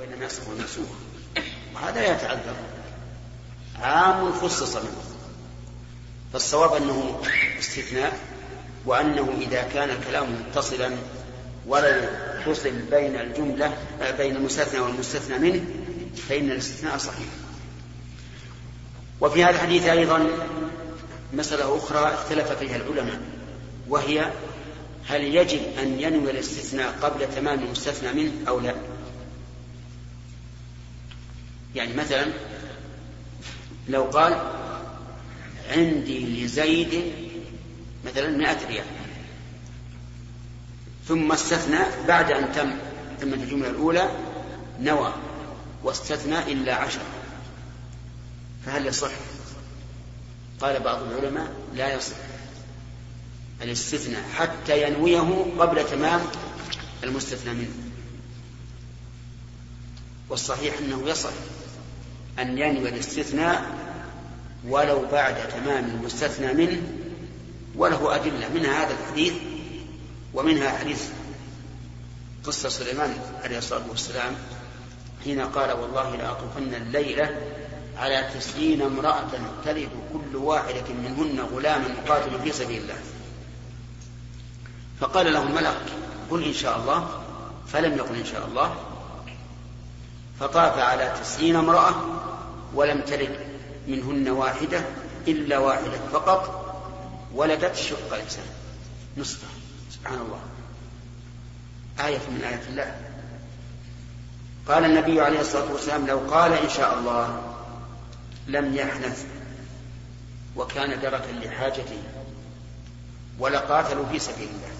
بين الناسخ والمنسوخ وهذا لا يتعذر. عام خصص منه. فالصواب أنه استثناء وأنه إذا كان الكلام متصلا ولم فصل بين الجملة بين المستثنى والمستثنى منه فإن الاستثناء صحيح. وفي هذا الحديث أيضا مسألة أخرى اختلف فيها العلماء وهي هل يجب أن ينوي الاستثناء قبل تمام المستثنى منه أو لا؟ يعني مثلا لو قال عندي لزيد مثلا مئة ريال ثم استثنى بعد أن تم تمت الجملة الأولى نوى واستثنى إلا عشر. فهل يصح؟ قال بعض العلماء لا يصح. الاستثناء حتى ينويه قبل تمام المستثنى منه. والصحيح أنه يصح. أن ينوي الاستثناء ولو بعد تمام المستثنى منه وله أدلة منها هذا الحديث ومنها حديث قصة سليمان عليه الصلاة والسلام حين قال والله لأطوفن الليلة على تسعين امرأة تلد كل واحدة منهن غلاما يقاتل في سبيل الله. فقال له الملك قل إن شاء الله فلم يقل إن شاء الله فطاف على تسعين امرأة ولم تلد منهن واحدة إلا واحدة فقط ولدت شق الإنسان. نصفه سبحان الله. آية من آيات الله. قال النبي عليه الصلاة والسلام لو قال إن شاء الله لم يحنث وكان دركا لحاجته ولقاتلوا في سبيل الله.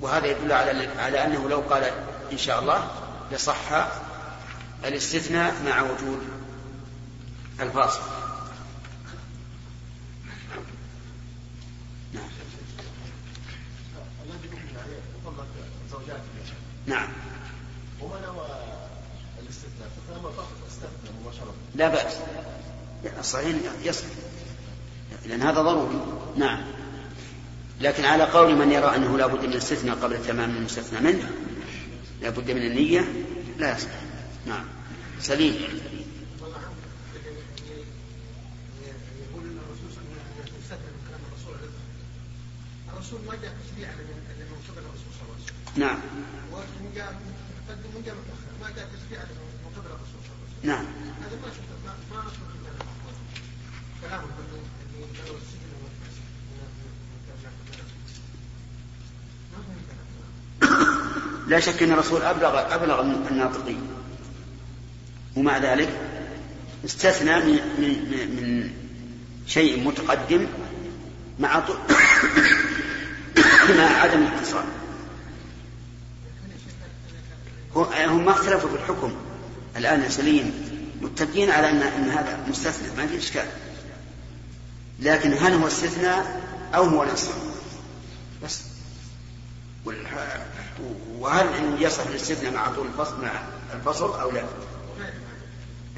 وهذا يدل على على أنه لو قال إن شاء الله لصح الاستثناء مع وجود الفاصل. نعم. نعم. نوى الاستثناء فقط استثنى مباشرة لا بأس. الصحيح يصح. لأن هذا ضروري. نعم. لكن على قول من يرى أنه لا بد من الاستثناء قبل تمام المستثنى منه لا بد من النية لا يصح. نعم. سليم. الرسول ما جاء تشريعا لمن قبل الرسول صلى الله عليه وسلم نعم. ومن جاء متقدم من جاء متاخر ما جاء تشريعا لمن قبل الرسول صلى الله عليه وسلم نعم. هذا ما شفت ما ما كلام لا شك أن الرسول ابلغ أبلغ من الناطقين. ومع ذلك استثنى من من من شيء متقدم مع مع عدم الاتصال. هم ما اختلفوا في الحكم. الآن سليم متفقين على أن أن هذا مستثنى ما في إشكال. لكن هل هو استثناء أو هو نص؟ بس. وهل يصح الاستثناء مع طول الفصل مع الفصل أو لا؟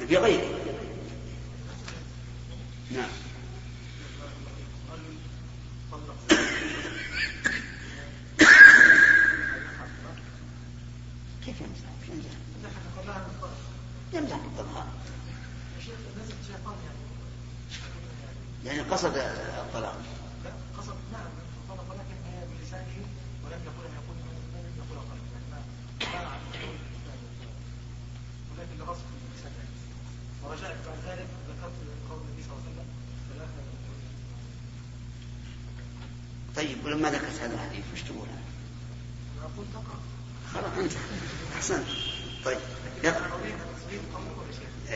في غيره نعم كيف يمزح؟ يمزح بالطبخان يعني قصد الطلاق قصد نعم طلق ولكن بلسانه ولم يقل ان يقول لم يقول طلاق ولكن لغصب بلسانه ورجعت بعد ذلك ذكرت قول النبي صلى الله عليه وسلم ثلاثة طيب ولما ذكرت هذا الحديث وش تقول؟ أقول تقع خلاص انت احسنت طيب يقع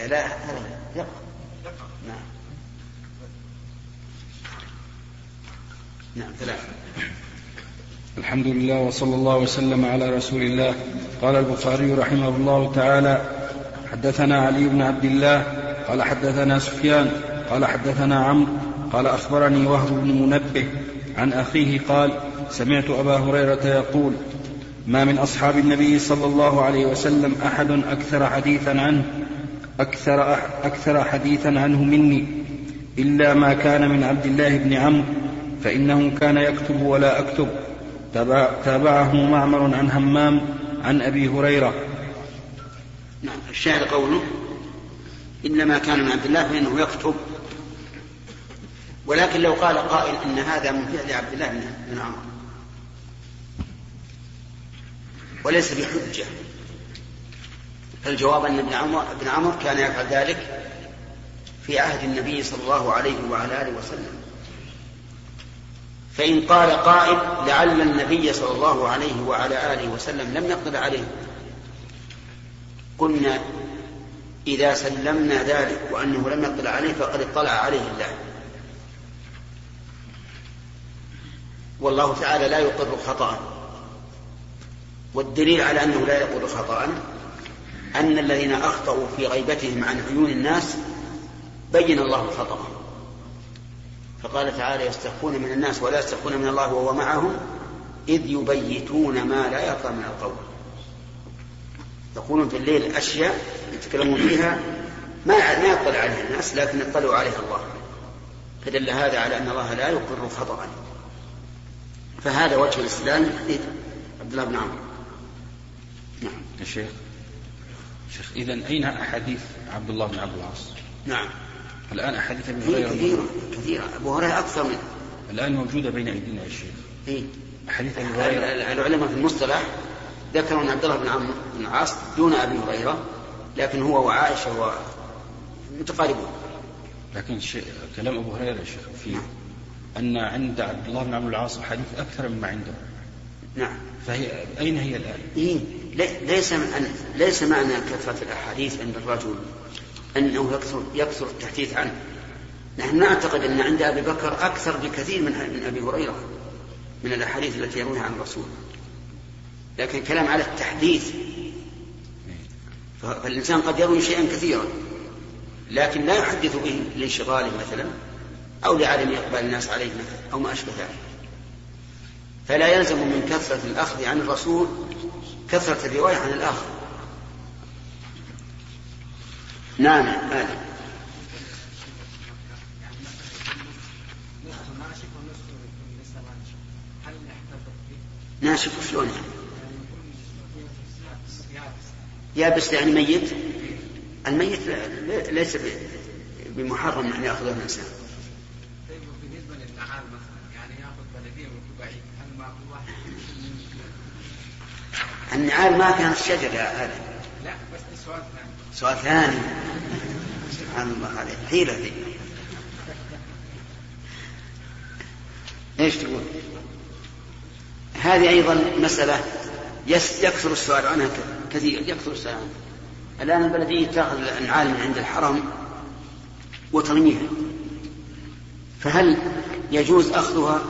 لا هذا نعم. نعم. ثلاثة. الحمد لله وصلى الله وسلم على رسول الله. قال البخاري رحمه الله تعالى حدثنا علي بن عبد الله قال حدثنا سفيان قال حدثنا عمرو قال أخبرني وهب بن منبه. عن أخيه قال سمعت أبا هريرة يقول ما من أصحاب النبي صلى الله عليه وسلم أحد أكثر حديثا عنه. أكثر, أكثر حديثا عنه مني إلا ما كان من عبد الله بن عمرو فإنه كان يكتب ولا أكتب. تابعه معمر عن همام عن أبي هريرة. نعم الشاهد قوله إنما كان من عبد الله فإنه يكتب. ولكن لو قال قائل إن هذا من فعل عبد الله بن عمر وليس بحجة. فالجواب أن ابن عمر, ابن عمر كان يفعل ذلك في عهد النبي صلى الله عليه وعلى آله وسلم. فإن قال قائل لعل النبي صلى الله عليه وعلى آله وسلم لم يقدر عليه. قلنا إذا سلمنا ذلك وأنه لم يطلع عليه فقد اطلع عليه الله. والله تعالى لا يقر خطأ والدليل على أنه لا يقر خطأ أن الذين أخطأوا في غيبتهم عن عيون الناس بين الله خطأهم. فقال تعالى يستخفون من الناس ولا يستخفون من الله وهو معهم إذ يبيتون ما لا يرضى من القول. يقولون في الليل أشياء يتكلمون فيها ما ما يطلع عليها الناس لكن اطلعوا عليها الله. فدل هذا على أن الله لا يقر خطأ فهذا وجه حديث عبد الله بن عمرو. نعم. يا شيخ. شيخ. إذا أين أحاديث عبد الله بن عبد العاص؟ نعم. الآن أحاديث أبي هريرة كثيرة كثيرة. أبو هريرة أكثر من الآن موجودة بين أيدينا يا شيخ. إيه؟ أحاديث أبي هريرة. العلماء في المصطلح ذكروا أن عبد الله بن عمرو بن العاص دون أبي هريرة لكن هو وعائشة هو متقاربون. لكن شيء كلام أبو هريرة يا شيخ في نعم. أن عند عبد الله بن عمرو العاص أحاديث أكثر مما عنده. نعم. فهي أين هي الآن؟ إيه؟ ليس ليس معنى كثرة الأحاديث عند الرجل أنه يكثر يكثر التحديث عنه. نحن نعتقد أن عند أبي بكر أكثر بكثير من من أبي هريرة من الأحاديث التي يرويها عن الرسول. لكن كلام على التحديث. فالإنسان قد يروي شيئا كثيرا لكن لا يحدث به لانشغاله مثلا أو لعدم إقبال الناس عليه مثلا أو ما أشبه ذلك. فلا يلزم من كثرة الأخذ عن الرسول كثرة الرواية عن الآخر. نعم آدم ناشف شلون؟ يعني؟ يابس يعني ميت الميت ليس بمحرم أن يأخذه الإنسان بالنسبة للنعال مثلا يعني ياخذ بلديه بعيد هل ما النعال ما كانت شجر يا هذا لا بس سؤال ثاني. سؤال ثاني. سبحان الله عليك. حيلة ذي إيش تقول؟ هذه أيضا مسألة يكثر السؤال عنها كثير. يكثر السؤال عنها. الآن البلدية تأخذ الأنعال من عند الحرم وترميها. فهل يجوز أخذها؟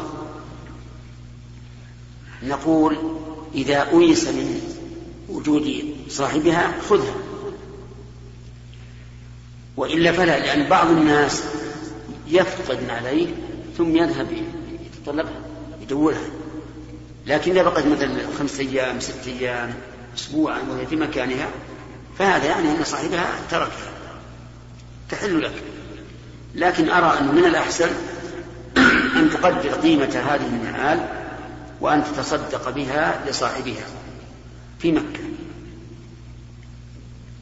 نقول إذا أيس من وجود صاحبها خذها. وإلا فلا لأن بعض الناس يفقد عليه ثم يذهب يتطلبها يدورها. لكن إذا بقت مثلا خمسة أيام ستة أيام أسبوعا وهي في مكانها فهذا يعني أن صاحبها تركها تحل لك. لكن أرى أن من الأحسن أن تقدر قيمة هذه النعال وأن تتصدق بها لصاحبها في مكة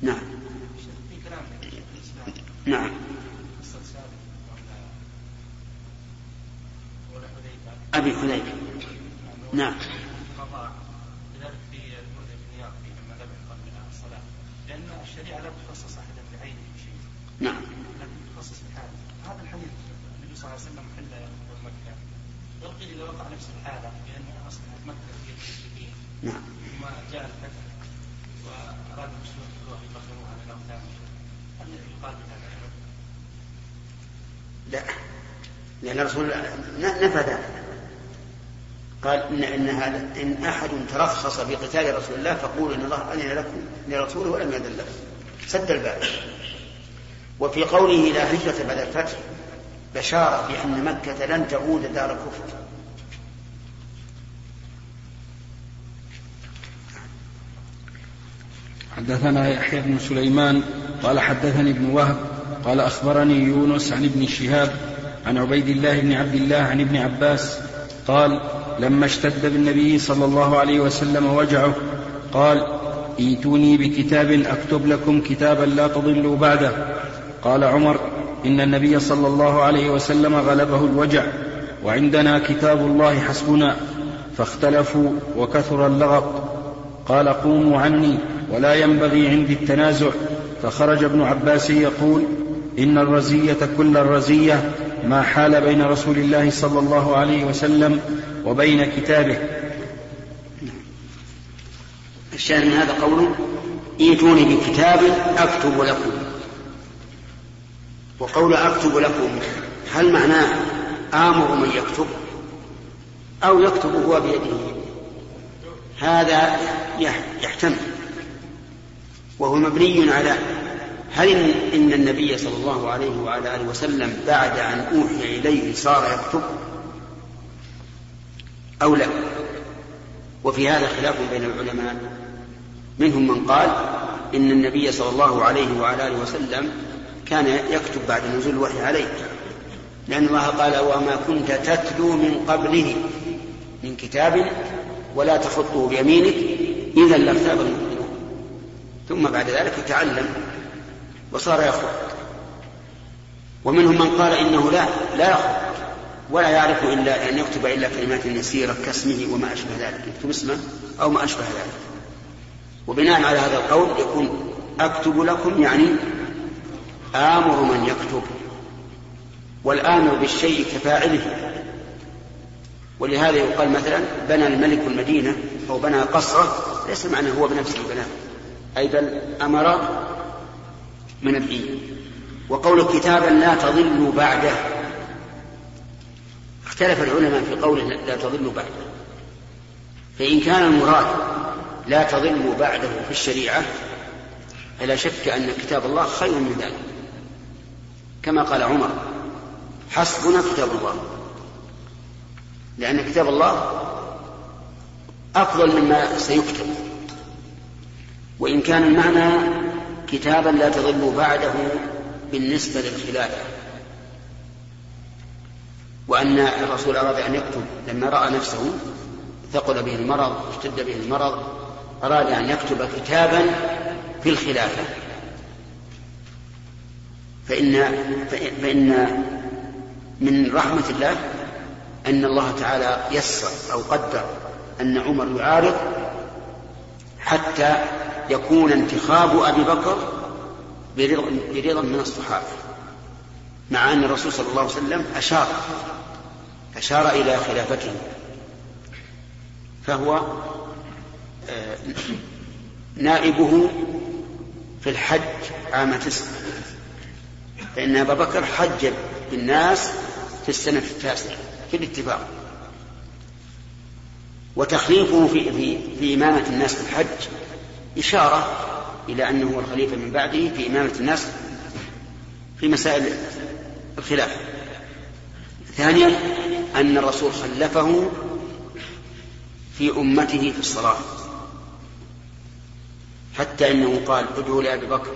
نعم نعم أبي حذيفة نعم لأن الشريعة لا تخصص أحدا بعينه بشيء. نعم. لكن تخصص بحاله. هذا الحديث النبي صلى الله عليه وسلم حل يقول مكة. يلقي إذا وقع نفس الحالة بأن أصبحت مكة في المشركين. نعم. ثم جاء الفتح وأراد المسلمون الخروج يبخروا على الأوثان. هل يقال بهذا لا لأن الرسول نفى ذلك قال إن, إن هذا إن أحد بقتال رسول الله فقولوا إن الله أذن لكم لرسوله ولم يأذن لكم. سد الباب. وفي قوله لا هجرة بعد الفتح بشارة بأن مكة لن تعود دار كفر حدثنا يحيى بن سليمان قال حدثني ابن وهب قال أخبرني يونس عن ابن شهاب عن عبيد الله بن عبد الله عن ابن عباس قال لما اشتد بالنبي صلى الله عليه وسلم وجعه قال إيتوني بكتاب أكتب لكم كتابا لا تضلوا بعده. قال عمر إن النبي صلى الله عليه وسلم غلبه الوجع وعندنا كتاب الله حسبنا فاختلفوا وكثر اللغط. قال قوموا عني ولا ينبغي عندي التنازع. فخرج ابن عباس يقول إن الرزية كل الرزية ما حال بين رسول الله صلى الله عليه وسلم وبين كتابه. الشاهد من هذا قوله ائتوني بكتاب أكتب لكم. وقول أكتب لكم هل معناه آمر من يكتب؟ أو يكتب هو بيده. هذا يحتمل. وهو مبني على هل إن النبي صلى الله عليه وعلى آله وسلم بعد أن أوحي إليه صار يكتب؟ أو لا. وفي هذا خلاف بين العلماء. منهم من قال إن النبي صلى الله عليه وعلى آله وسلم كان يكتب بعد نزول الوحي عليه. لأن الله قال وما كنت تتلو من قبله من كتاب ولا تخطه بيمينك إذا لارتاب المؤمنون. ثم بعد ذلك تعلم وصار يخرج ومنهم من قال إنه لا لا يخرج ولا يعرف إلا أن يكتب إلا كلمات يسيرة كاسمه وما أشبه ذلك. يكتب اسمه أو ما أشبه ذلك. وبناء على هذا القول يكون أكتب لكم يعني آمر من يكتب والآمر بالشيء كفاعله. ولهذا يقال مثلا بنى الملك المدينة أو بنى قصره ليس معنى هو بنفسه بناه أي بل أمر من الدين. وقول كتابا لا تضل بعده. اختلف العلماء في قوله لا تضل بعده. فإن كان المراد لا تضل بعده في الشريعة فلا شك أن كتاب الله خير من ذلك. كما قال عمر حسبنا كتاب الله. لأن كتاب الله أفضل مما سيكتب. وإن كان المعنى كتابا لا تضل بعده بالنسبة للخلافة. وأن الرسول أراد أن يكتب لما رأى نفسه ثقل به المرض اشتد به المرض أراد أن يكتب كتابا في الخلافة. فإن فإن من رحمة الله أن الله تعالى يسر أو قدر أن عمر يعارض حتى يكون انتخاب أبي بكر برضا من الصحابة. مع أن الرسول صلى الله عليه وسلم أشار أشار إلى خلافته. فهو آه، نائبه في الحج عام تسع فإن أبا بكر حج بالناس في السنة التاسعة في الاتفاق وتخليفه في, في, في إمامة الناس في الحج إشارة إلى أنه هو الخليفة من بعده في إمامة الناس في مسائل الخلاف. ثانيا أن الرسول خلفه في أمته في الصلاة. حتى إنه قال ادعوا لأبي بكر.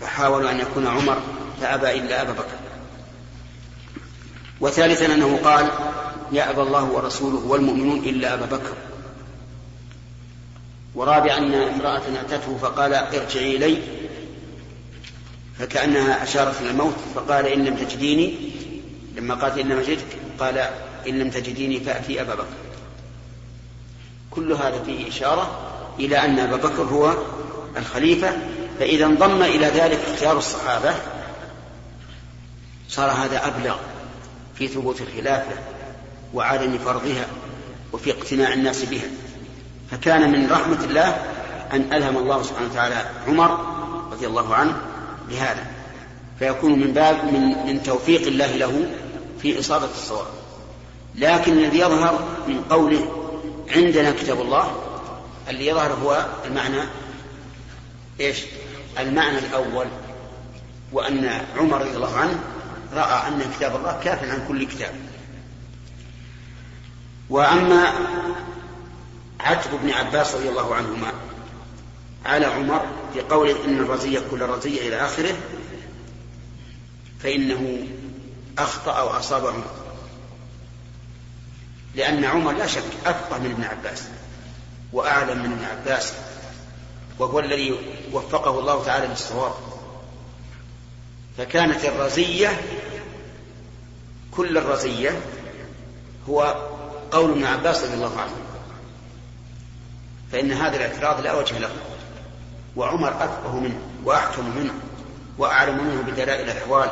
فحاولوا أن يكون عمر فأبى إلا أبا بكر. وثالثا أنه قال يأبى الله ورسوله والمؤمنون إلا أبا بكر. ورابعا أن امرأة أتته فقال ارجعي إلي. فكأنها أشارت إلى الموت فقال إن لم تجديني لما قالت إن لم أجدك قال إن لم تجديني فأتي أبا بكر. كل هذا فيه إشارة إلى أن أبا بكر هو الخليفة فإذا انضم إلى ذلك اختيار الصحابة صار هذا أبلغ في ثبوت الخلافة وعدم فرضها وفي اقتناع الناس بها. فكان من رحمة الله أن ألهم الله سبحانه وتعالى عمر رضي الله عنه لهذا فيكون من باب من, من توفيق الله له في إصابة الصواب لكن الذي يظهر من قوله عندنا كتاب الله اللي يظهر هو المعنى إيش؟ المعنى الأول وأن عمر رضي الله عنه رأى أن كتاب الله كاف عن كل كتاب وأما عتب بن عباس رضي الله عنهما على عمر في قوله إن الرزية كل رزية إلى آخره فإنه أخطأ وأصاب عمر لأن عمر لا شك أفقه من ابن عباس وأعلم من ابن عباس وهو الذي وفقه الله تعالى للصواب. فكانت الرزية كل الرزية هو قول ابن عباس رضي الله عنه فإن هذا الاعتراض لا وجه له. وعمر أفقه منه وأحكم منه وأعلم منه بدلائل الأحوال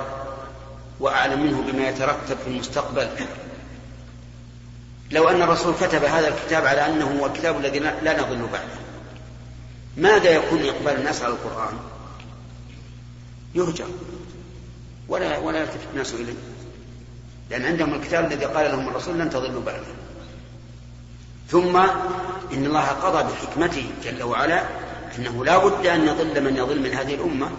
وأعلم منه بما يترتب في المستقبل. لو أن الرسول كتب هذا الكتاب على أنه هو الكتاب الذي لا نضل بعده ماذا يكون إقبال الناس على القرآن؟ يهجر. ولا ولا يلتفت الناس إليه. لأن عندهم الكتاب الذي قال لهم الرسول لن تضلوا بعده. ثم إن الله قضى بحكمته جل وعلا أنه لا بد أن يضل من يضل من هذه الأمة.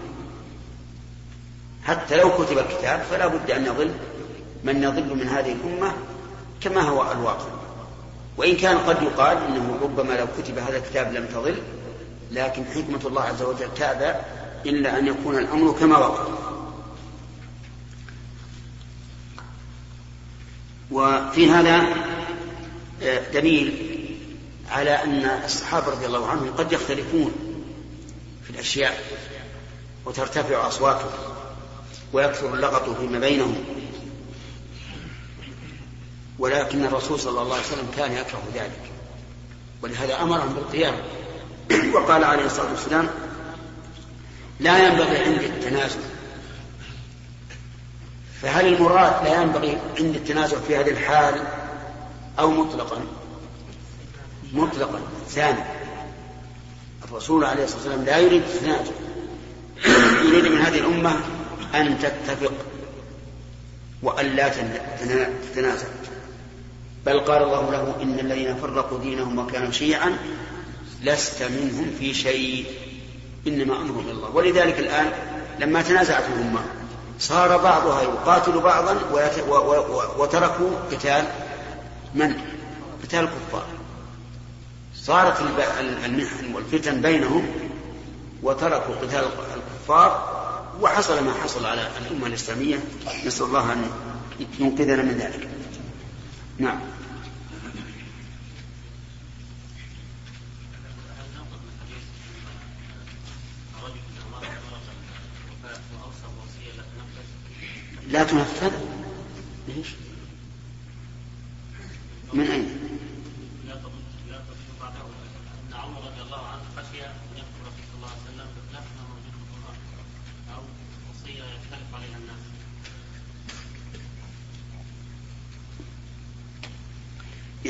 حتى لو كتب الكتاب فلا بد أن يضل من يضل من هذه الأمة كما هو الواقع. وإن كان قد يقال إنه ربما لو كتب هذا الكتاب لم تضل لكن حكمة الله عز وجل تابع إلا أن يكون الأمر كما وقع. وفي هذا آه، دليل على أن الصحابة رضي الله عنهم قد يختلفون في الأشياء وترتفع أصواتهم ويكثر اللغط فيما بينهم. ولكن الرسول صلى الله عليه وسلم كان يكره ذلك. ولهذا أمرهم بالقيام. وقال عليه الصلاة والسلام لا ينبغي عند التنازل فهل المراد لا ينبغي عند التنازع في هذه الحال أو مطلقا؟ مطلقا ثاني الرسول عليه الصلاة والسلام لا يريد التنازع يريد من هذه الأمة أن تتفق وأن لا تتنازع. بل قال الله له إن الذين فرقوا دينهم وكانوا شيعا لست منهم في شيء. إنما أمرهم إلى الله. ولذلك الآن لما تنازعت الأمة صار بعضها يقاتل بعضا وتركوا قتال من؟ قتال الكفار صارت المحن والفتن بينهم وتركوا قتال الكفار وحصل ما حصل على الأمة الإسلامية. نسأل الله أن ينقذنا من ذلك. نعم. لا تنفذ. ليش؟ من أين لا لا بعده أن عمر رضي الله عنه خشي أن يذكر الرسول صلى الله عليه وسلم بخلاف ما موجود في القرآن أو وصية يختلف عليها الناس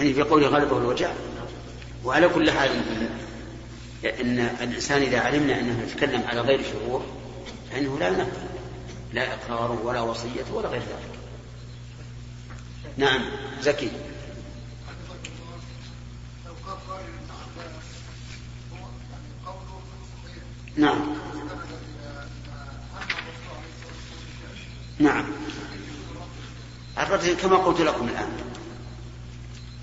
يعني في قوله غلبه الوجع وعلى كل حال إن الإنسان إذا علمنا أنه يتكلم على غير شعور فإنه لا ينفذ لا إقرار ولا وصية ولا غير ذلك. نعم زكي. نعم. نعم. الرد كما قلت لكم الآن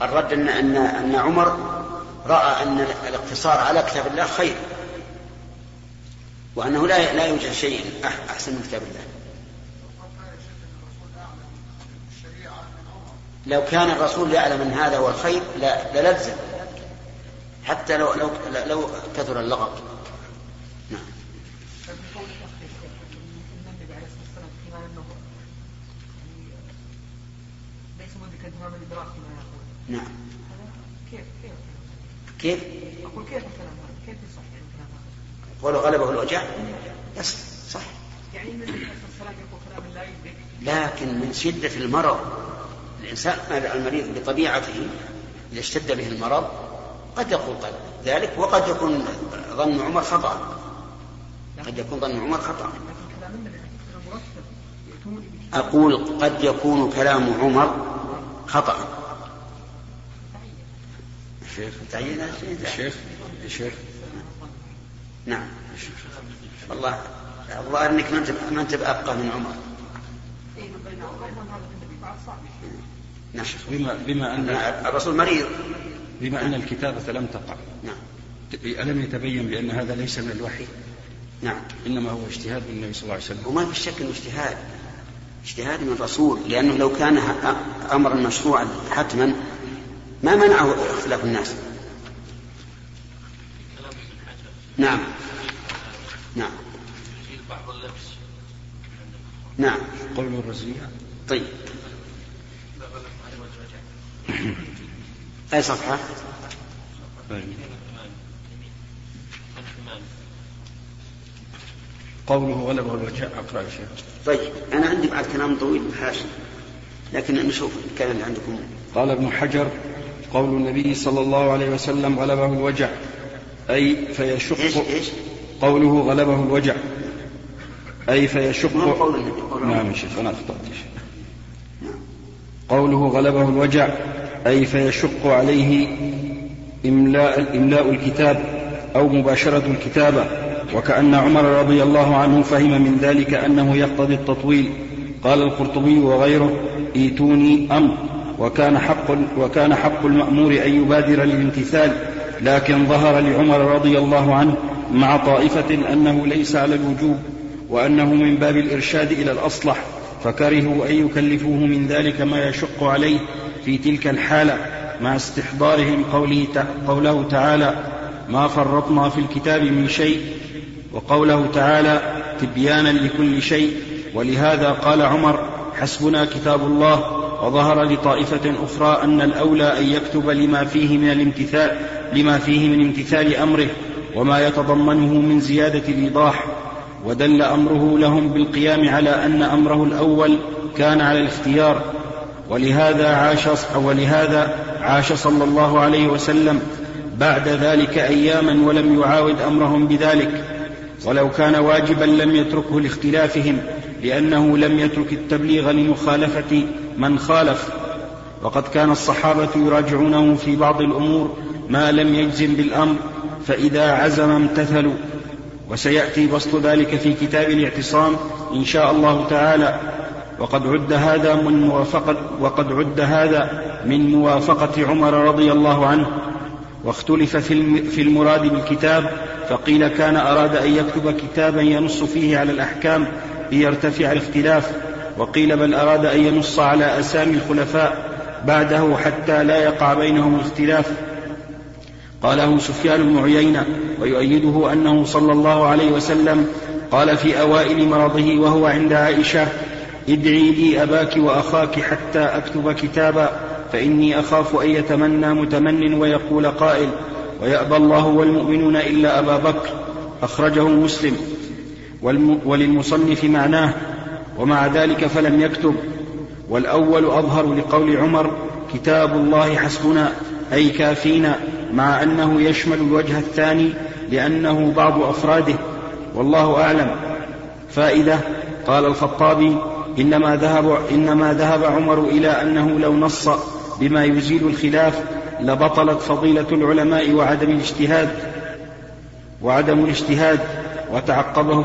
الرد أن أن أن عمر رأى أن الاقتصار على كتاب الله خير وأنه لا لا يوجد شيء أحسن من كتاب الله. لو كان الرسول يعلم أن هذا هو الخير للزم حتى لو لو لو كثر اللغط. نعم. نعم كيف كيف كيف؟ أقول كيف الكلام هذا؟ كيف يصح يعني الكلام هذا؟ قوله غلبه الوجع؟ يس صح يعني من الصلاة يقول كلام لا لكن من شدة المرض الإنسان المريض بطبيعته إذا اشتد به المرض قد يقول ذلك وقد يكون ظن عمر خطأ قد يكون ظن عمر خطأ أقول قد يكون كلام عمر خطأ شيخ تعيين شيخ شيخ نعم. والله الظاهر إنك ما أنت ما أنت بأبقى من عمر. نعم. بما بما أن الرسول مريض. بما أن الكتابة لم تقع. نعم. ألم يتبين بأن هذا ليس من الوحي؟ نعم. إنما هو اجتهاد من النبي صلى الله عليه وسلم. وما في شك أنه اجتهاد. اجتهاد من الرسول لأنه لو كان أمرا مشروعا حتما ما منعه اختلاف الناس؟ نعم. نعم. بعض اللبس نعم. قول الرزية. طيب. أي صفحة؟ قوله غلبه الوجه أقرأ شيء طيب. أنا عندي بعد كلام طويل بحاشي لكن نشوف الكلام اللي عندكم. قال ابن حجر قول النبي صلى الله عليه وسلم غلبه الوجع. أي فيشق؟ قوله غلبه الوجع. أي فيشق نعم شيخ أنا أخطأت قوله غلبه الوجع أي فيشق عليه إملاء, إملاء الكتاب أو مباشرة الكتابة وكأن عمر رضي الله عنه فهم من ذلك أنه يقتضي التطويل. قال القرطبي وغيره إيتوني أمر وكان حق وكان حق المأمور أن يبادر للامتثال لكن ظهر لعمر رضي الله عنه مع طائفة أنه ليس على الوجوب وأنه من باب الإرشاد إلى الأصلح فكرهوا أن يكلفوه من ذلك ما يشق عليه في تلك الحالة مع استحضارهم قوله, قوله تعالى ما فرطنا في الكتاب من شيء وقوله تعالى تبيانا لكل شيء ولهذا قال عمر حسبنا كتاب الله وظهر لطائفة أخرى أن الأولى أن يكتب لما فيه من الامتثال لما فيه من امتثال أمره وما يتضمنه من زيادة الإيضاح ودل أمره لهم بالقيام على أن أمره الأول كان على الاختيار ولهذا عاش ولهذا عاش صلى الله عليه وسلم بعد ذلك أياما ولم يعاود أمرهم بذلك. ولو كان واجبا لم يتركه لاختلافهم لأنه لم يترك التبليغ لمخالفة من خالف. وقد كان الصحابة يراجعونه في بعض الأمور ما لم يجزم بالأمر فإذا عزم امتثلوا. وسيأتي بسط ذلك في كتاب الاعتصام إن شاء الله تعالى. وقد عد هذا من موافقة وقد عد هذا من موافقة عمر رضي الله عنه. واختلف في المراد بالكتاب فقيل كان أراد أن يكتب كتابا ينص فيه على الأحكام ليرتفع الاختلاف. وقيل بل أراد أن ينص على أسامي الخلفاء بعده حتى لا يقع بينهم الاختلاف قاله سفيان بن عيينة ويؤيده أنه صلى الله عليه وسلم قال في أوائل مرضه وهو عند عائشة ادعي لي أباك وأخاك حتى أكتب كتابا فإني أخاف أن يتمنى متمن ويقول قائل ويأبى الله والمؤمنون إلا أبا بكر. أخرجه مسلم. وللمصنف معناه ومع ذلك فلم يكتب. والأول أظهر لقول عمر كتاب الله حسبنا أي كافينا مع أنه يشمل الوجه الثاني لأنه بعض أفراده. والله أعلم. فائدة قال الخطابي إنما ذهب, إنما ذهب عمر إلى أنه لو نص بما يزيل الخلاف لبطلت فضيلة العلماء وعدم الاجتهاد وعدم الاجتهاد وتعقبه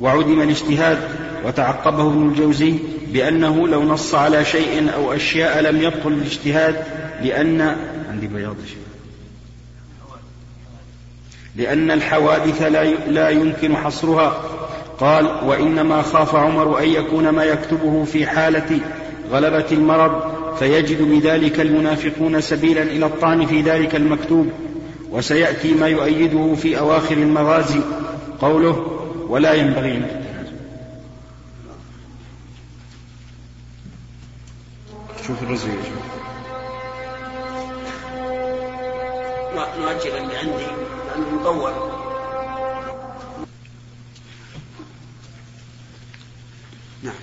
وعدم الاجتهاد وتعقبه ابن الجوزي بأنه لو نص على شيء أو أشياء لم يبطل الاجتهاد لأن عندي بياض لأن الحوادث لا يمكن حصرها. قال وإنما خاف عمر أن يكون ما يكتبه في حالة غلبة المرض فيجد بذلك المنافقون سبيلا إلى الطعن في ذلك المكتوب وسيأتي ما يؤيده في أواخر المغازي. قوله ولا ينبغي شوف الرزق نؤجل اللي عندي لأنه مطول. نعم.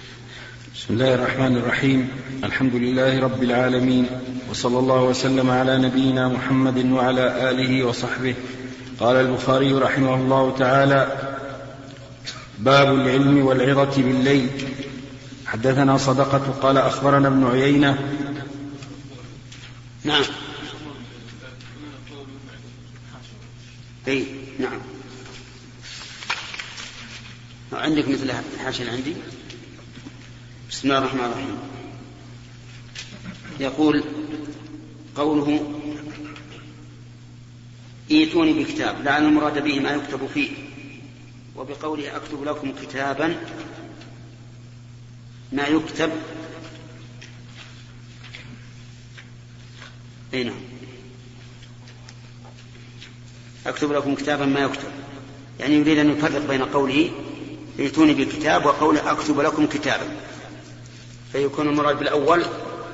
بسم الله الرحمن الرحيم. الحمد لله رب العالمين وصلى الله وسلم على نبينا محمد وعلى آله وصحبه. قال البخاري رحمه الله تعالى باب العلم والعظة بالليل. حدثنا صدقة قال أخبرنا ابن عيينة. نعم. إي نعم. عندك مثل الحاشية عندي؟ بسم الله الرحمن الرحيم. يقول قوله ائتوني بكتاب لعل المراد به ما يكتب فيه. وبقوله أكتب لكم كتابا ما يكتب. أي نعم. أكتب لكم كتابا ما يكتب. يعني يريد أن يفرق بين قوله ائتوني بالكتاب وقوله أكتب لكم كتابا. فيكون المراد بالأول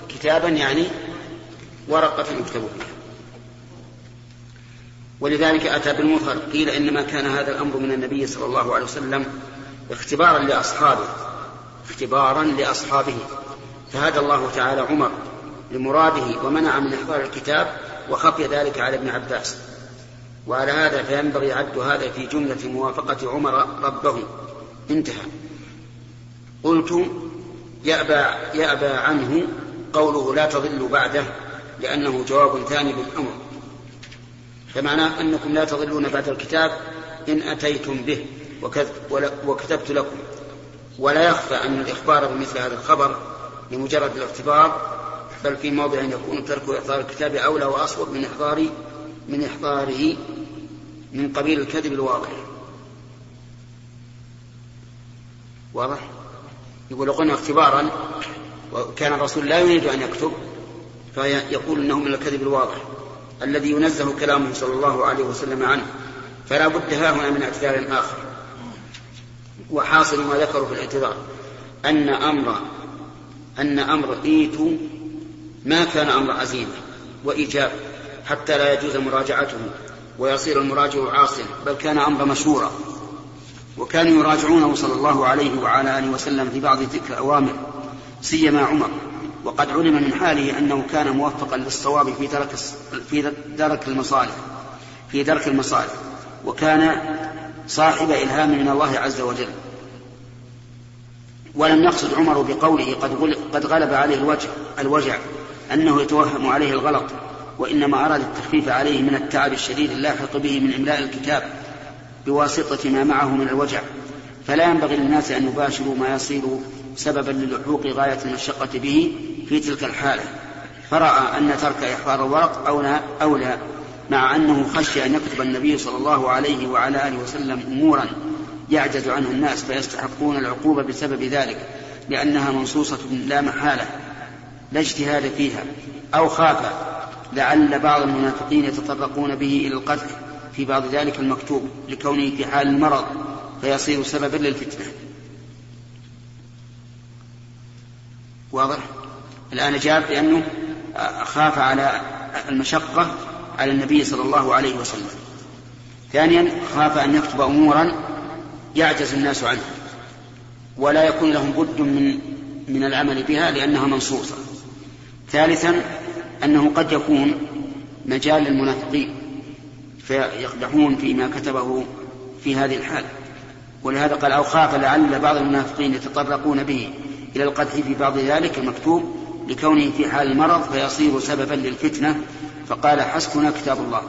كتابا يعني ورقة يكتب فيها ولذلك أتى بالمظهر قيل إنما كان هذا الأمر من النبي صلى الله عليه وسلم اختبارا لأصحابه اختبارا لأصحابه. فهدى الله تعالى عمر لمراده ومنع من إحضار الكتاب وخفي ذلك على ابن عباس. وعلى هذا فينبغي عد هذا في جملة موافقة عمر ربه. انتهى. قلت يأبى, يأبى عنه قوله لا تضلوا بعده لأنه جواب ثاني بالأمر. فمعناه أنكم لا تضلون بعد الكتاب إن أتيتم به وكتبت لكم. ولا يخفى أن الإخبار بمثل هذا الخبر لمجرد الاختبار بل في موضع يكون ترك إحضار الكتاب أولى وأصوب من إحضار من إحضاره من قبيل الكذب الواضح واضح؟ يقول قلنا اختبارا وكان الرسول لا يريد أن يكتب فيقول إنه من الكذب الواضح الذي ينزه كلامه صلى الله عليه وسلم عنه. فلا بد ها هنا من اعتذار آخر. وحاصل ما ذكروا في الاعتذار. أن أمر أن أمر إيتوا ما كان أمر عزيمة وإيجاب حتى لا يجوز مراجعته ويصير المراجع عاصيا بل كان أمر مشهورا وكانوا يراجعونه صلى الله عليه وعلى آله وسلم في بعض تلك الأوامر سيما عمر. وقد علم من حاله أنه كان موفقا للصواب في درك في درك المصالح في درك المصالح وكان صاحب إلهام من الله عز وجل. ولم يقصد عمر بقوله قد قد غلب عليه الوجه الوجع أنه يتوهم عليه الغلط وإنما أراد التخفيف عليه من التعب الشديد اللاحق به من إملاء الكتاب بواسطة ما معه من الوجع. فلا ينبغي للناس أن يباشروا ما يصير سببا للحوق غاية المشقة به في تلك الحالة. فرأى أن ترك إحضار الورق أولى, أولى مع أنه خشي أن يكتب النبي صلى الله عليه وعلى آله وسلم أمورا يعجز عنه الناس فيستحقون العقوبة بسبب ذلك لأنها منصوصة لا محالة لا اجتهاد فيها أو خاف. لعل بعض المنافقين يتطرقون به إلى القتل في بعض ذلك المكتوب لكونه في حال المرض فيصير سببا للفتنة. واضح؟ الآن جاب بأنه خاف على المشقة على النبي صلى الله عليه وسلم. ثانيا خاف أن يكتب أمورا يعجز الناس عنها ولا يكون لهم بد من من العمل بها لأنها منصوصة. ثالثا أنه قد يكون مجال للمنافقين فيقدحون فيما كتبه في هذه الحال. ولهذا قال أو خاف لعل بعض المنافقين يتطرقون به. إلى القدح في بعض ذلك المكتوب لكونه في حال المرض فيصير سببا للفتنة فقال حسبنا كتاب الله.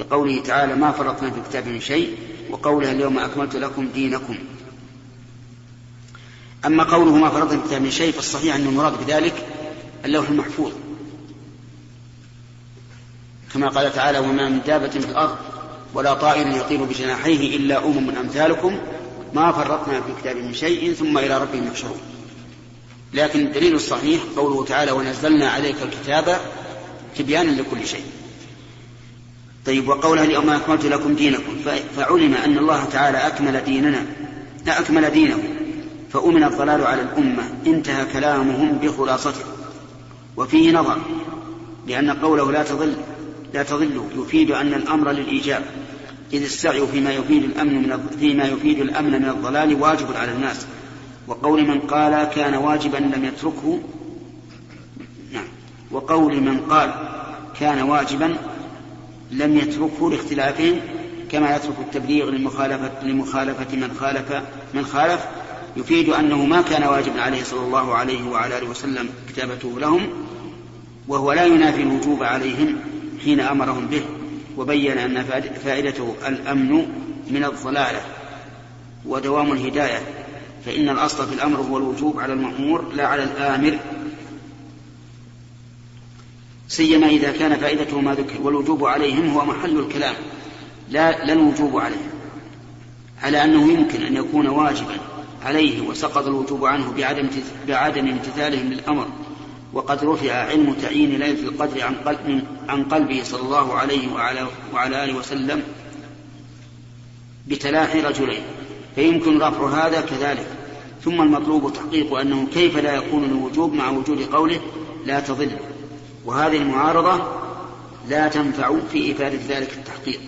لقوله تعالى ما فرطنا في الكتاب من شيء وقوله اليوم أكملت لكم دينكم. أما قوله ما فرطنا في الكتاب من شيء فالصحيح أن المراد بذلك اللوح المحفوظ. كما قال تعالى وما من دابة في الأرض ولا طائر يطير بجناحيه إلا أمم لأمثالكم ما فرطنا في الكتاب من شيء ثم إلى ربهم يحشرون. لكن الدليل الصحيح قوله تعالى ونزلنا عليك الكتاب تبيانا لكل شيء. طيب وقولها اليوم أكملت لكم دينكم فعلم أن الله تعالى أكمل ديننا لا أكمل دينه فأمن الضلال على الأمة انتهى كلامهم بخلاصته. وفيه نظر لأن قوله لا تضل لا تضلوا يفيد أن الأمر للإيجاب إذ السعي فيما يفيد الأمن من فيما يفيد الأمن من الضلال واجب على الناس. وقول من قال كان واجبا لم يتركه نعم. وقول من قال كان واجبا لم يتركه لاختلافهم كما يترك التبليغ لمخالفة لمخالفة من خالف من خالف يفيد أنه ما كان واجبا عليه صلى الله عليه وعلى آله وسلم كتابته لهم وهو لا ينافي الوجوب عليهم حين أمرهم به وبين أن فائدته الأمن من الضلالة ودوام الهداية. فإن الأصل في الأمر هو الوجوب على المأمور لا على الآمر. سيما إذا كان فائدته ما ذكر والوجوب عليهم هو محل الكلام لا لا الوجوب عليهم على أنه يمكن أن يكون واجبا عليه وسقط الوجوب عنه بعدم بعدم امتثالهم للأمر. وقد رفع علم تعيين ليلة القدر عن قلب عن قلبه صلى الله عليه وعلى وعلى آله وسلم بتلاحي رجلين. فيمكن رفع هذا كذلك. ثم المطلوب تحقيق أنه كيف لا يكون الوجوب مع وجود قوله لا تضل. وهذه المعارضة لا تنفع في إفادة ذلك التحقيق.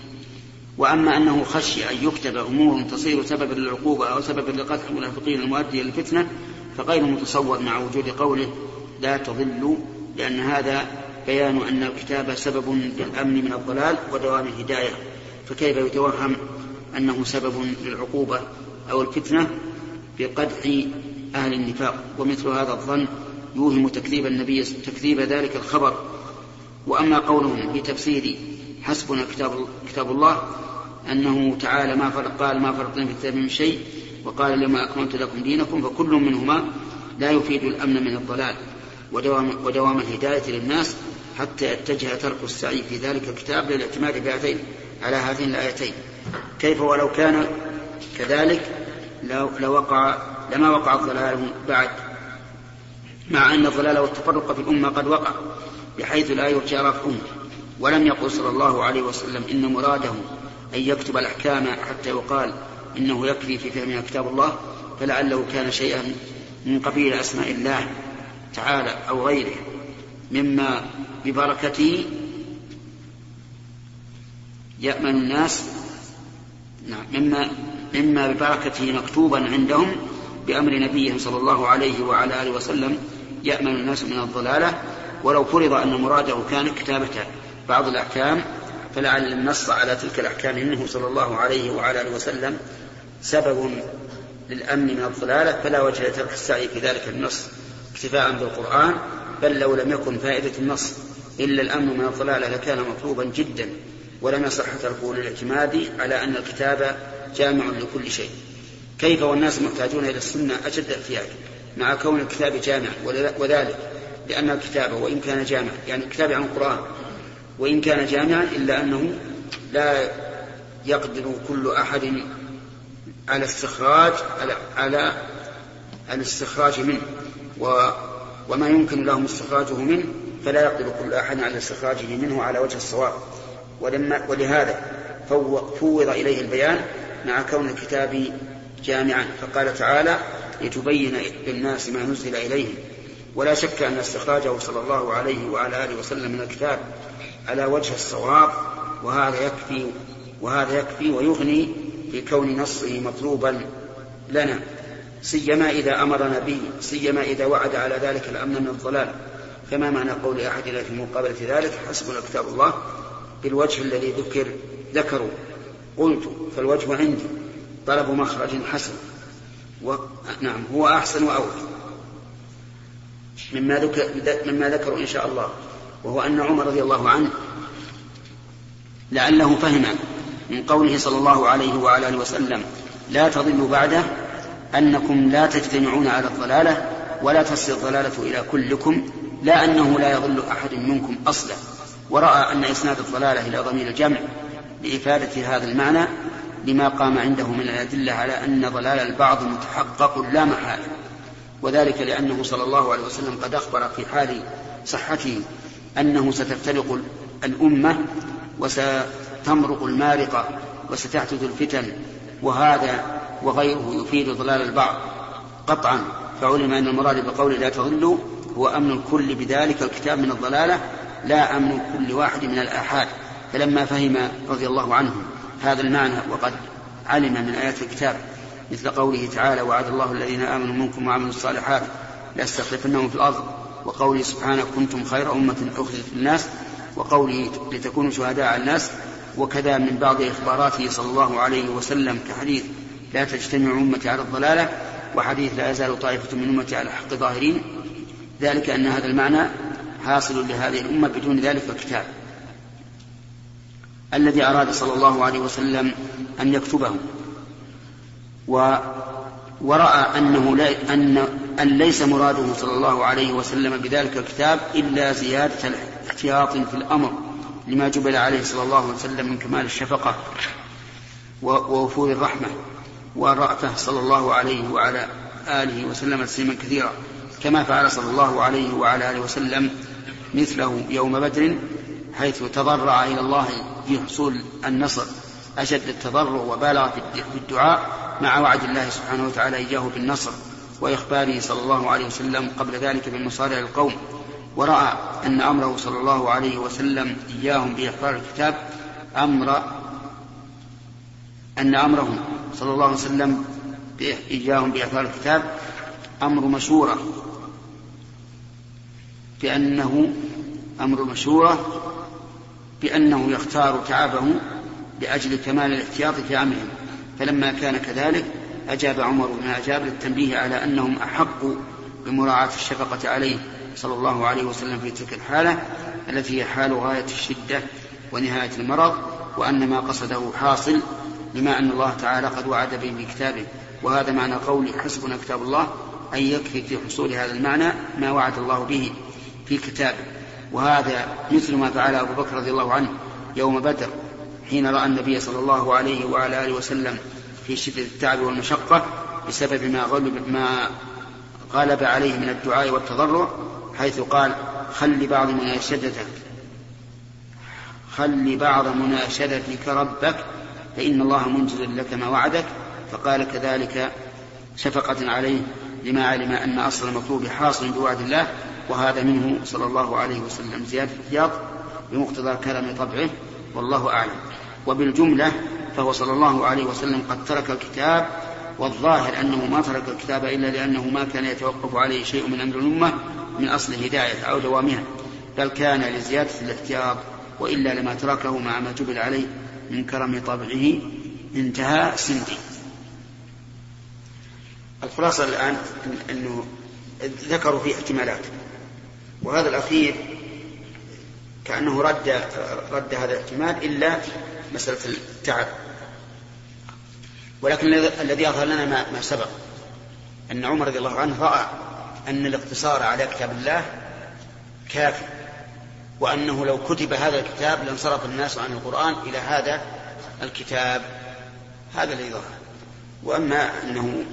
وأما أنه خشي أن يكتب أمور تصير سببا للعقوبة أو سببا لقتل المنافقين المؤدية للفتنة فغير متصور مع وجود قوله لا تضلوا لأن هذا بيان أن الكتاب سبب للأمن من الضلال ودوام الهداية. فكيف يتوهم أنه سبب للعقوبة أو الفتنة؟ بقدح أهل النفاق ومثل هذا الظن يوهم تكذيب النبي تكذيب ذلك الخبر. وأما قولهم بتفسير حسبنا كتاب, كتاب الله أنه تعالى ما فرق قال ما فرقنا في الكتاب من شيء وقال لما أكملت لكم دينكم فكل منهما لا يفيد الأمن من الضلال. ودوام, ودوام الهداية للناس حتى يتجه ترك السعي في ذلك الكتاب للاعتماد بهاتين على هاتين الآيتين. كيف ولو كان كذلك لوقع لما وقع الضلال بعد مع أن الضلال والتفرق في الأمة قد وقع بحيث لا يرجى رفعه ولم يقل صلى الله عليه وسلم إن مراده أن يكتب الأحكام حتى يقال إنه يكفي في فهمها كتاب الله فلعله كان شيئا من قبيل أسماء الله تعالى أو غيره. مما ببركته يأمن الناس نعم مما مما ببركته مكتوبا عندهم بأمر نبيهم صلى الله عليه وعلى آله وسلم يأمن الناس من الضلالة ولو فرض أن مراده كان كتابة بعض الأحكام فلعل النص على تلك الأحكام منه صلى الله عليه وعلى آله وسلم سبب للأمن من الضلالة فلا وجه لترك السعي في ذلك النص اكتفاء بالقرآن بل لو لم يكن فائدة النص إلا الأمن من الضلالة لكان مطلوبا جدا ولم يصح تركه للاعتماد على أن الكتاب جامع لكل شيء. كيف والناس محتاجون إلى السنة أشد احتياج مع كون الكتاب جامع وذلك لأن الكتاب وإن كان جامع يعني الكتاب عن القرآن. وإن كان جامعا إلا أنه لا يقدر كل أحد على استخراج على, على الاستخراج منه. و وما يمكن لهم استخراجه منه فلا يقدر كل أحد على استخراجه منه على وجه الصواب. ولما ولهذا فوض إليه البيان مع كون الكتاب جامعا. فقال تعالى لتبين للناس ما نزل إليهم. ولا شك أن استخراجه صلى الله عليه وعلى آله وسلم من الكتاب على وجه الصواب وهذا يكفي وهذا يكفي ويغني بكون نصه مطلوبا لنا. سيما إذا أمرنا به سيما إذا وعد على ذلك الأمن من الضلال. فما معنى قول أحدنا في مقابلة ذلك؟ حسبنا كتاب الله بالوجه الذي ذكر ذكروا. قلت فالوجه عندي. طلب مخرج حسن. و... نعم هو أحسن وأوفى مما, ذكر مما ذكروا إن شاء الله. وهو أن عمر رضي الله عنه لعله فهم من قوله صلى الله عليه وعلى آله وسلم لا تضلوا بعده أنكم لا تجتمعون على الضلالة ولا تصل الضلالة إلى كلكم لا أنه لا يضل أحد منكم أصلا. ورأى أن إسناد الضلالة إلى ضمير الجمع. لإفادة هذا المعنى لما قام عنده من الأدلة على أن ضلال البعض متحقق لا محالة وذلك لأنه صلى الله عليه وسلم قد أخبر في حال صحته أنه ستفترق الأمة وستمرق المارقة وستحدث الفتن وهذا وغيره يفيد ضلال البعض. قطعا فعلم أن المراد بقول لا تضلوا هو أمن الكل بذلك الكتاب من الضلالة لا أمن كل واحد من الآحاد. فلما فهم رضي الله عنه هذا المعنى وقد علم من آيات الكتاب مثل قوله تعالى وعد الله الذين آمنوا منكم وعملوا الصالحات ليستخلفنهم في الأرض وقوله سبحانه كنتم خير أمة أخرجت للناس وقوله لتكونوا شهداء على الناس وكذا من بعض إخباراته صلى الله عليه وسلم كحديث لا تجتمع أمتي على الضلالة وحديث لا يزال طائفة من أمتي على الحق ظاهرين ذلك أن هذا المعنى حاصل لهذه الأمة بدون ذلك الكتاب الذي أراد صلى الله عليه وسلم أن يكتبه. و ورأى أنه لا أن أن ليس مراده صلى الله عليه وسلم بذلك الكتاب إلا زيادة الاحتياط في الأمر لما جبل عليه صلى الله عليه وسلم من كمال الشفقة ووفور الرحمة ورأته صلى الله عليه وعلى آله وسلم تسليما كثيرا كما فعل صلى الله عليه وعلى آله وسلم مثله يوم بدر حيث تضرع إلى الله في حصول النصر أشد التضرع وبالغ في الدعاء مع وعد الله سبحانه وتعالى إياه بالنصر وإخباره صلى الله عليه وسلم قبل ذلك بالمصارع القوم ورأى أن أمره صلى الله عليه وسلم إياهم بإحضار الكتاب. أمر أن أمرهم صلى الله عليه وسلم إياهم بإحضار الكتاب أمر مشورة بأنه أمر مشورة بأنه يختار تعبه لأجل كمال الاحتياط في أمرهم فلما كان كذلك أجاب عمر بن أجاب للتنبيه على أنهم أحق بمراعاة الشفقة عليه صلى الله عليه وسلم في تلك الحالة التي هي حال غاية الشدة ونهاية المرض وأن ما قصده حاصل لما أن الله تعالى قد وعد به بكتابه. وهذا معنى قول حسبنا كتاب الله أي يكفي في حصول هذا المعنى ما وعد الله به في كتابه. وهذا مثل ما فعل أبو بكر رضي الله عنه يوم بدر حين رأى النبي صلى الله عليه وعلى آله وسلم في شدة التعب والمشقة بسبب ما غلب ما غلب عليه من الدعاء والتضرع حيث قال خل بعض مناشدتك خل بعض مناشدتك ربك فإن الله منزل لك ما وعدك. فقال كذلك شفقة عليه لما علم أن أصل المطلوب حاصل بوعد الله وهذا منه صلى الله عليه وسلم زيادة احتياط بمقتضى كلام طبعه والله أعلم. وبالجملة فهو صلى الله عليه وسلم قد ترك الكتاب والظاهر أنه ما ترك الكتاب إلا لأنه ما كان يتوقف عليه شيء من أمر الأمة من أصل الهداية أو دوامها بل كان لزيادة الاحتياط وإلا لما تركه مع ما جبل عليه من كرم طبعه انتهى سندي. الخلاصة الآن أنه ذكروا فيه احتمالات. وهذا الأخير كأنه رد رد هذا الاحتمال إلا مسألة التعب. ولكن الذي يظهر لنا ما, ما سبق أن عمر رضي الله عنه رأى أن الاقتصار على كتاب الله كافي وأنه لو كتب هذا الكتاب لانصرف الناس عن القرآن إلى هذا الكتاب. هذا الذي ظهر. وأما أنه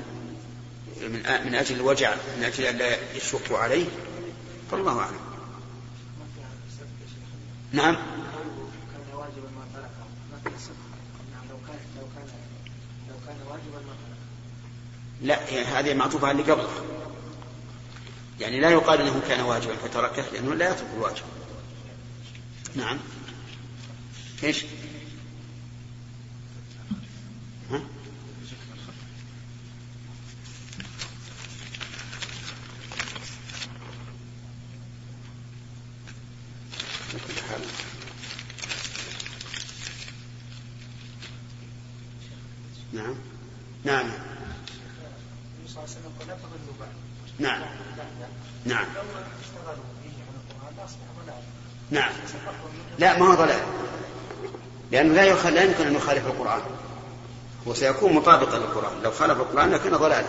من أجل الوجع من أجل أن لا يشقوا عليه فالله أعلم. نعم. لا يعني هذه معطوفة اللي قبله يعني لا يقال إنه كان واجبا فتركه لأنه لا يترك الواجب. نعم. إيش ها؟ نعم نعم. نعم. نعم. نعم. لا ما هو ضلال. لأنه لا يخ... لا يمكن أن يخالف القرآن. هو سيكون مطابقا للقرآن. لو خالف القرآن لكان ضلالا.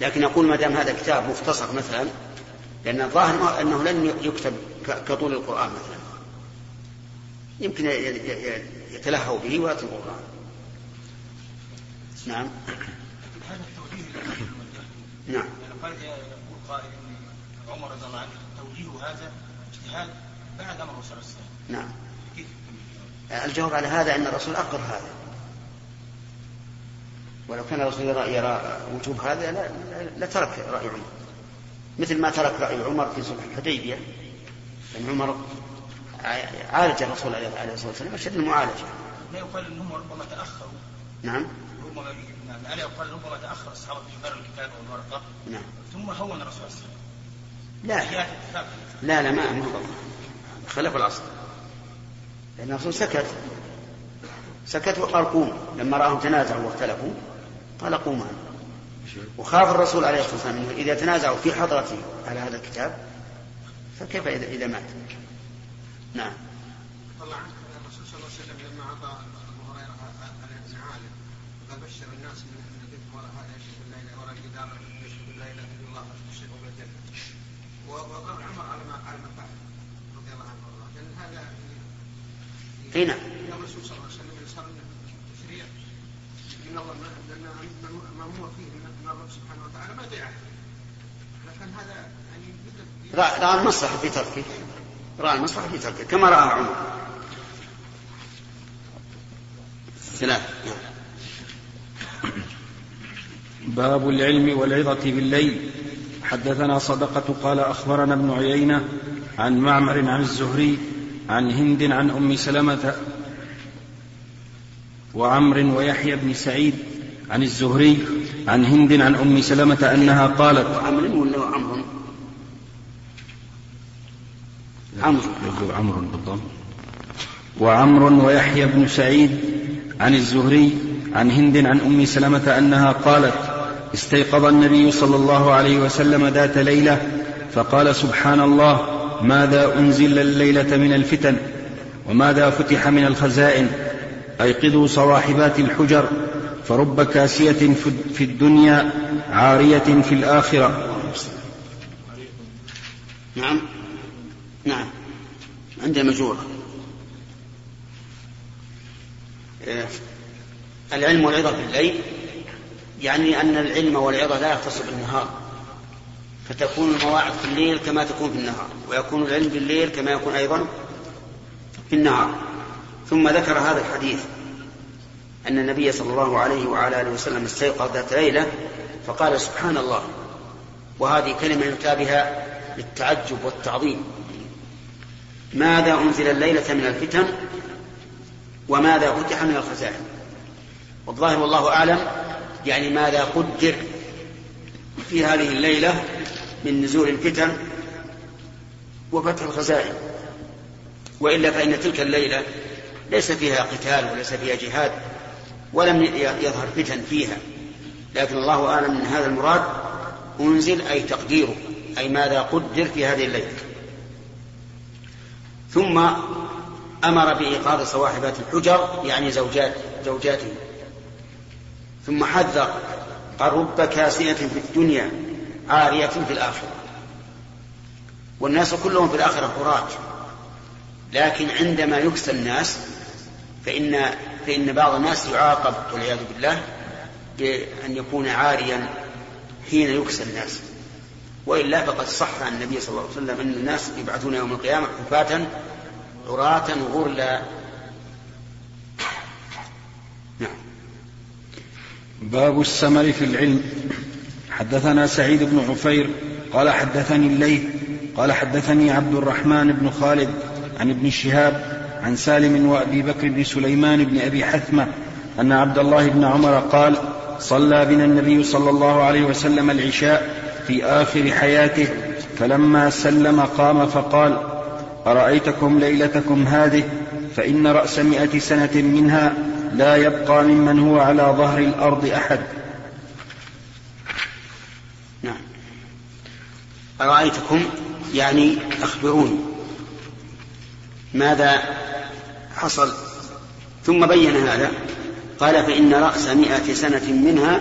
لكن يقول ما دام هذا كتاب مختصر مثلا لأن الظاهر أنه لن يكتب كطول القرآن مثلا. يمكن يتلهوا به ويأتي القرآن. نعم. نعم. قد يقول قائل إن عمر رضي الله عنه توجيه هذا اجتهاد بعد أمر الرسول صلى نعم. الجواب على هذا أن الرسول أقر هذا. ولو كان الرسول يرى, يرى وجوب هذا لترك رأي عمر. مثل ما ترك رأي عمر في صلح الحديبية. لأن عمر عالج الرسول عليه الصلاة والسلام أشد المعالجة. لا يقال انهم ربما تاخروا نعم. ربما نعم ربما تأخر الصحابة في إحضار الكتاب والورقة. نعم. ثم هون الرسول صلى الله عليه وسلم. لا. لا لا ما هو. خلف الأصل. لأن الرسول سكت. سكت وقال قوموا لما رأهم تنازعوا واختلفوا قال قوموا وخاف الرسول عليه الصلاة والسلام أنه إذا تنازعوا في حضرته على هذا الكتاب فكيف إذا إذا مات؟ نعم طلع الرسول صلى الله عليه وسلم لما أعطى أبو هريرة على عالم قال بشر الناس من أن الذكر وراء هذا يشهد الليل وراء الجدار يشهد لا إله إلا الله والشيء بالجنة وقال عمر على ما على ما فعل رضي الله عنه وارضاه لأن هذا إي نعم. الرسول صلى الله عليه وسلم تشريع. ان الله ما هو فيه من الرب سبحانه وتعالى ما ادعى لكن هذا يعني رأى المصلحة في تركه. رأى المصلحة في تركه كما رأى عمر. ثلاث. نعم. باب العلم والعظة بالليل. حدثنا صدقة قال أخبرنا ابن عيينة عن معمر عن الزهري عن هند عن أم سلمة وعمر ويحيى بن سعيد عن الزهري عن هند عن أم سلمة أنها قالت عمر ولا عمرو؟ عمرو عمرو بالضبط وعمر ويحيى بن سعيد عن الزهري عن هند عن أم سلمة أنها قالت استيقظ النبي صلى الله عليه وسلم ذات ليلة فقال سبحان الله ماذا أنزل الليلة من الفتن وماذا فتح من الخزائن؟ أيقظوا صواحبات الحجر فرب كاسية في الدنيا عارية في الآخرة. نعم. نعم. عند مجورة إيه. العلم والعظة في الليل يعني أن العلم والعظة لا يختص بالنهار. فتكون المواعظ في الليل كما تكون في النهار ويكون العلم في الليل كما يكون أيضا في النهار. ثم ذكر هذا الحديث أن النبي صلى الله عليه وعلى آله وسلم استيقظ ذات ليلة فقال سبحان الله وهذه كلمة يؤتى بها للتعجب والتعظيم. ماذا أنزل الليلة من الفتن؟ وماذا فتح من الخزائن؟ والظاهر والله أعلم يعني ماذا قدر في هذه الليلة؟ من نزول الفتن وفتح الخزائن. وإلا فإن تلك الليلة ليس فيها قتال وليس فيها جهاد ولم يظهر فتن فيها. لكن الله أعلم من هذا المراد أنزل أي تقديره أي ماذا قدر في هذه الليلة. ثم أمر بإيقاظ صواحبات الحجر يعني زوجات زوجاته. ثم حذر قال رب كاسية في الدنيا. عارية في الآخرة. والناس كلهم في الآخرة قراة لكن عندما يكسى الناس فإن فإن بعض الناس يعاقب والعياذ بالله بأن يكون عاريا حين يكسى الناس. وإلا فقد صح عن النبي صلى الله عليه وسلم أن الناس يبعثون يوم القيامة حفاة عراة غرلا. نعم. باب السمر في العلم. حدثنا سعيد بن عفير قال حدثني الليث قال حدثني عبد الرحمن بن خالد عن ابن شهاب عن سالم وأبي بكر بن سليمان بن أبي حثمة أن عبد الله بن عمر قال صلى بنا النبي صلى الله عليه وسلم العشاء في آخر حياته فلما سلم قام فقال أرأيتكم ليلتكم هذه؟ فإن رأس مائه سنة منها لا يبقى ممن هو على ظهر الأرض أحد نعم أرأيتكم؟ يعني أخبروني. ماذا حصل؟ ثم بين هذا. قال فإن رأس مئة سنة منها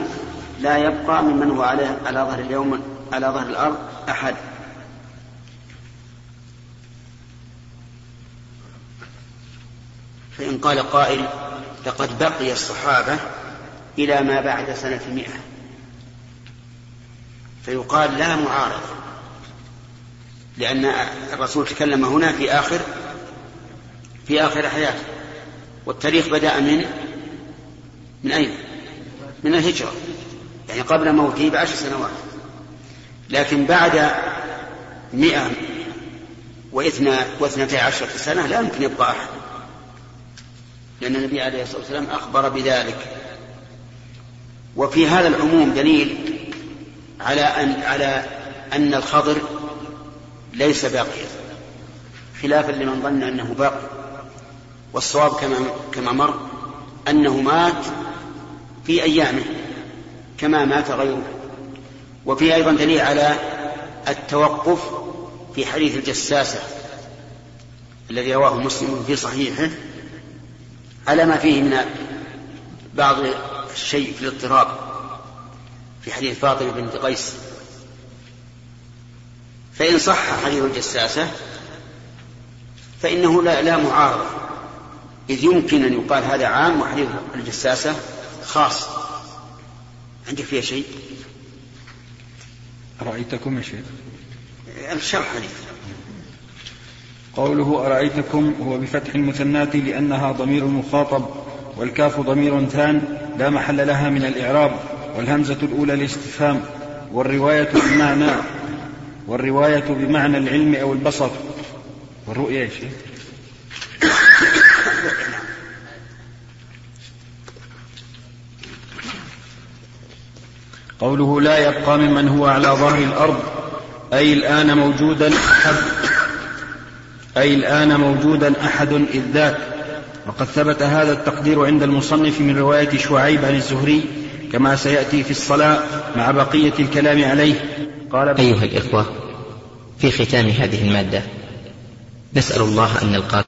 لا يبقى ممن هو على على ظهر اليوم على ظهر الأرض أحد. فإن قال قائل لقد بقي الصحابة إلى ما بعد سنة مئة. فيقال لا معارض لأن الرسول تكلم هنا في آخر في آخر حياته. والتاريخ بدأ من من أين؟ من الهجرة. يعني قبل موته بعشر سنوات. لكن بعد مئة واثنى واثنتي عشرة سنة لا يمكن يبقى أحد. لأن النبي عليه الصلاة والسلام أخبر بذلك. وفي هذا العموم دليل على أن على أن الخضر ليس باقيا. خلافا لمن ظن أنه باقي. والصواب كما كما مر أنه مات في أيامه كما مات غيره. وفيه أيضا دليل على التوقف في حديث الجساسة الذي رواه مسلم في صحيحه على ما فيه من بعض الشيء في الاضطراب في حديث فاطمة بنت قيس. فإن صح حديث الجساسة فإنه لا, لا معارضة إذ يمكن أن يقال هذا عام وحديث الجساسة خاص. عندك فيها شيء؟ أرأيتكم يا شيخ؟ الشرح حديث. قوله أرأيتكم هو بفتح المثنات لأنها ضمير مخاطب والكاف ضمير ثان لا محل لها من الإعراب والهمزة الأولى الاستفهام والرواية بمعنى والرواية بمعنى العلم أو البصر. والرؤية يا شيخ قوله لا يبقى ممن هو على ظهر الأرض. أي الآن موجودا أحد. أي الآن موجودا أحد إذ ذاك. وقد ثبت هذا التقدير عند المصنف من رواية شعيب عن الزهري كما سيأتي في الصلاة مع بقية الكلام عليه. قال أيها الإخوة في ختام هذه المادة نسأل الله أن نلقاكم.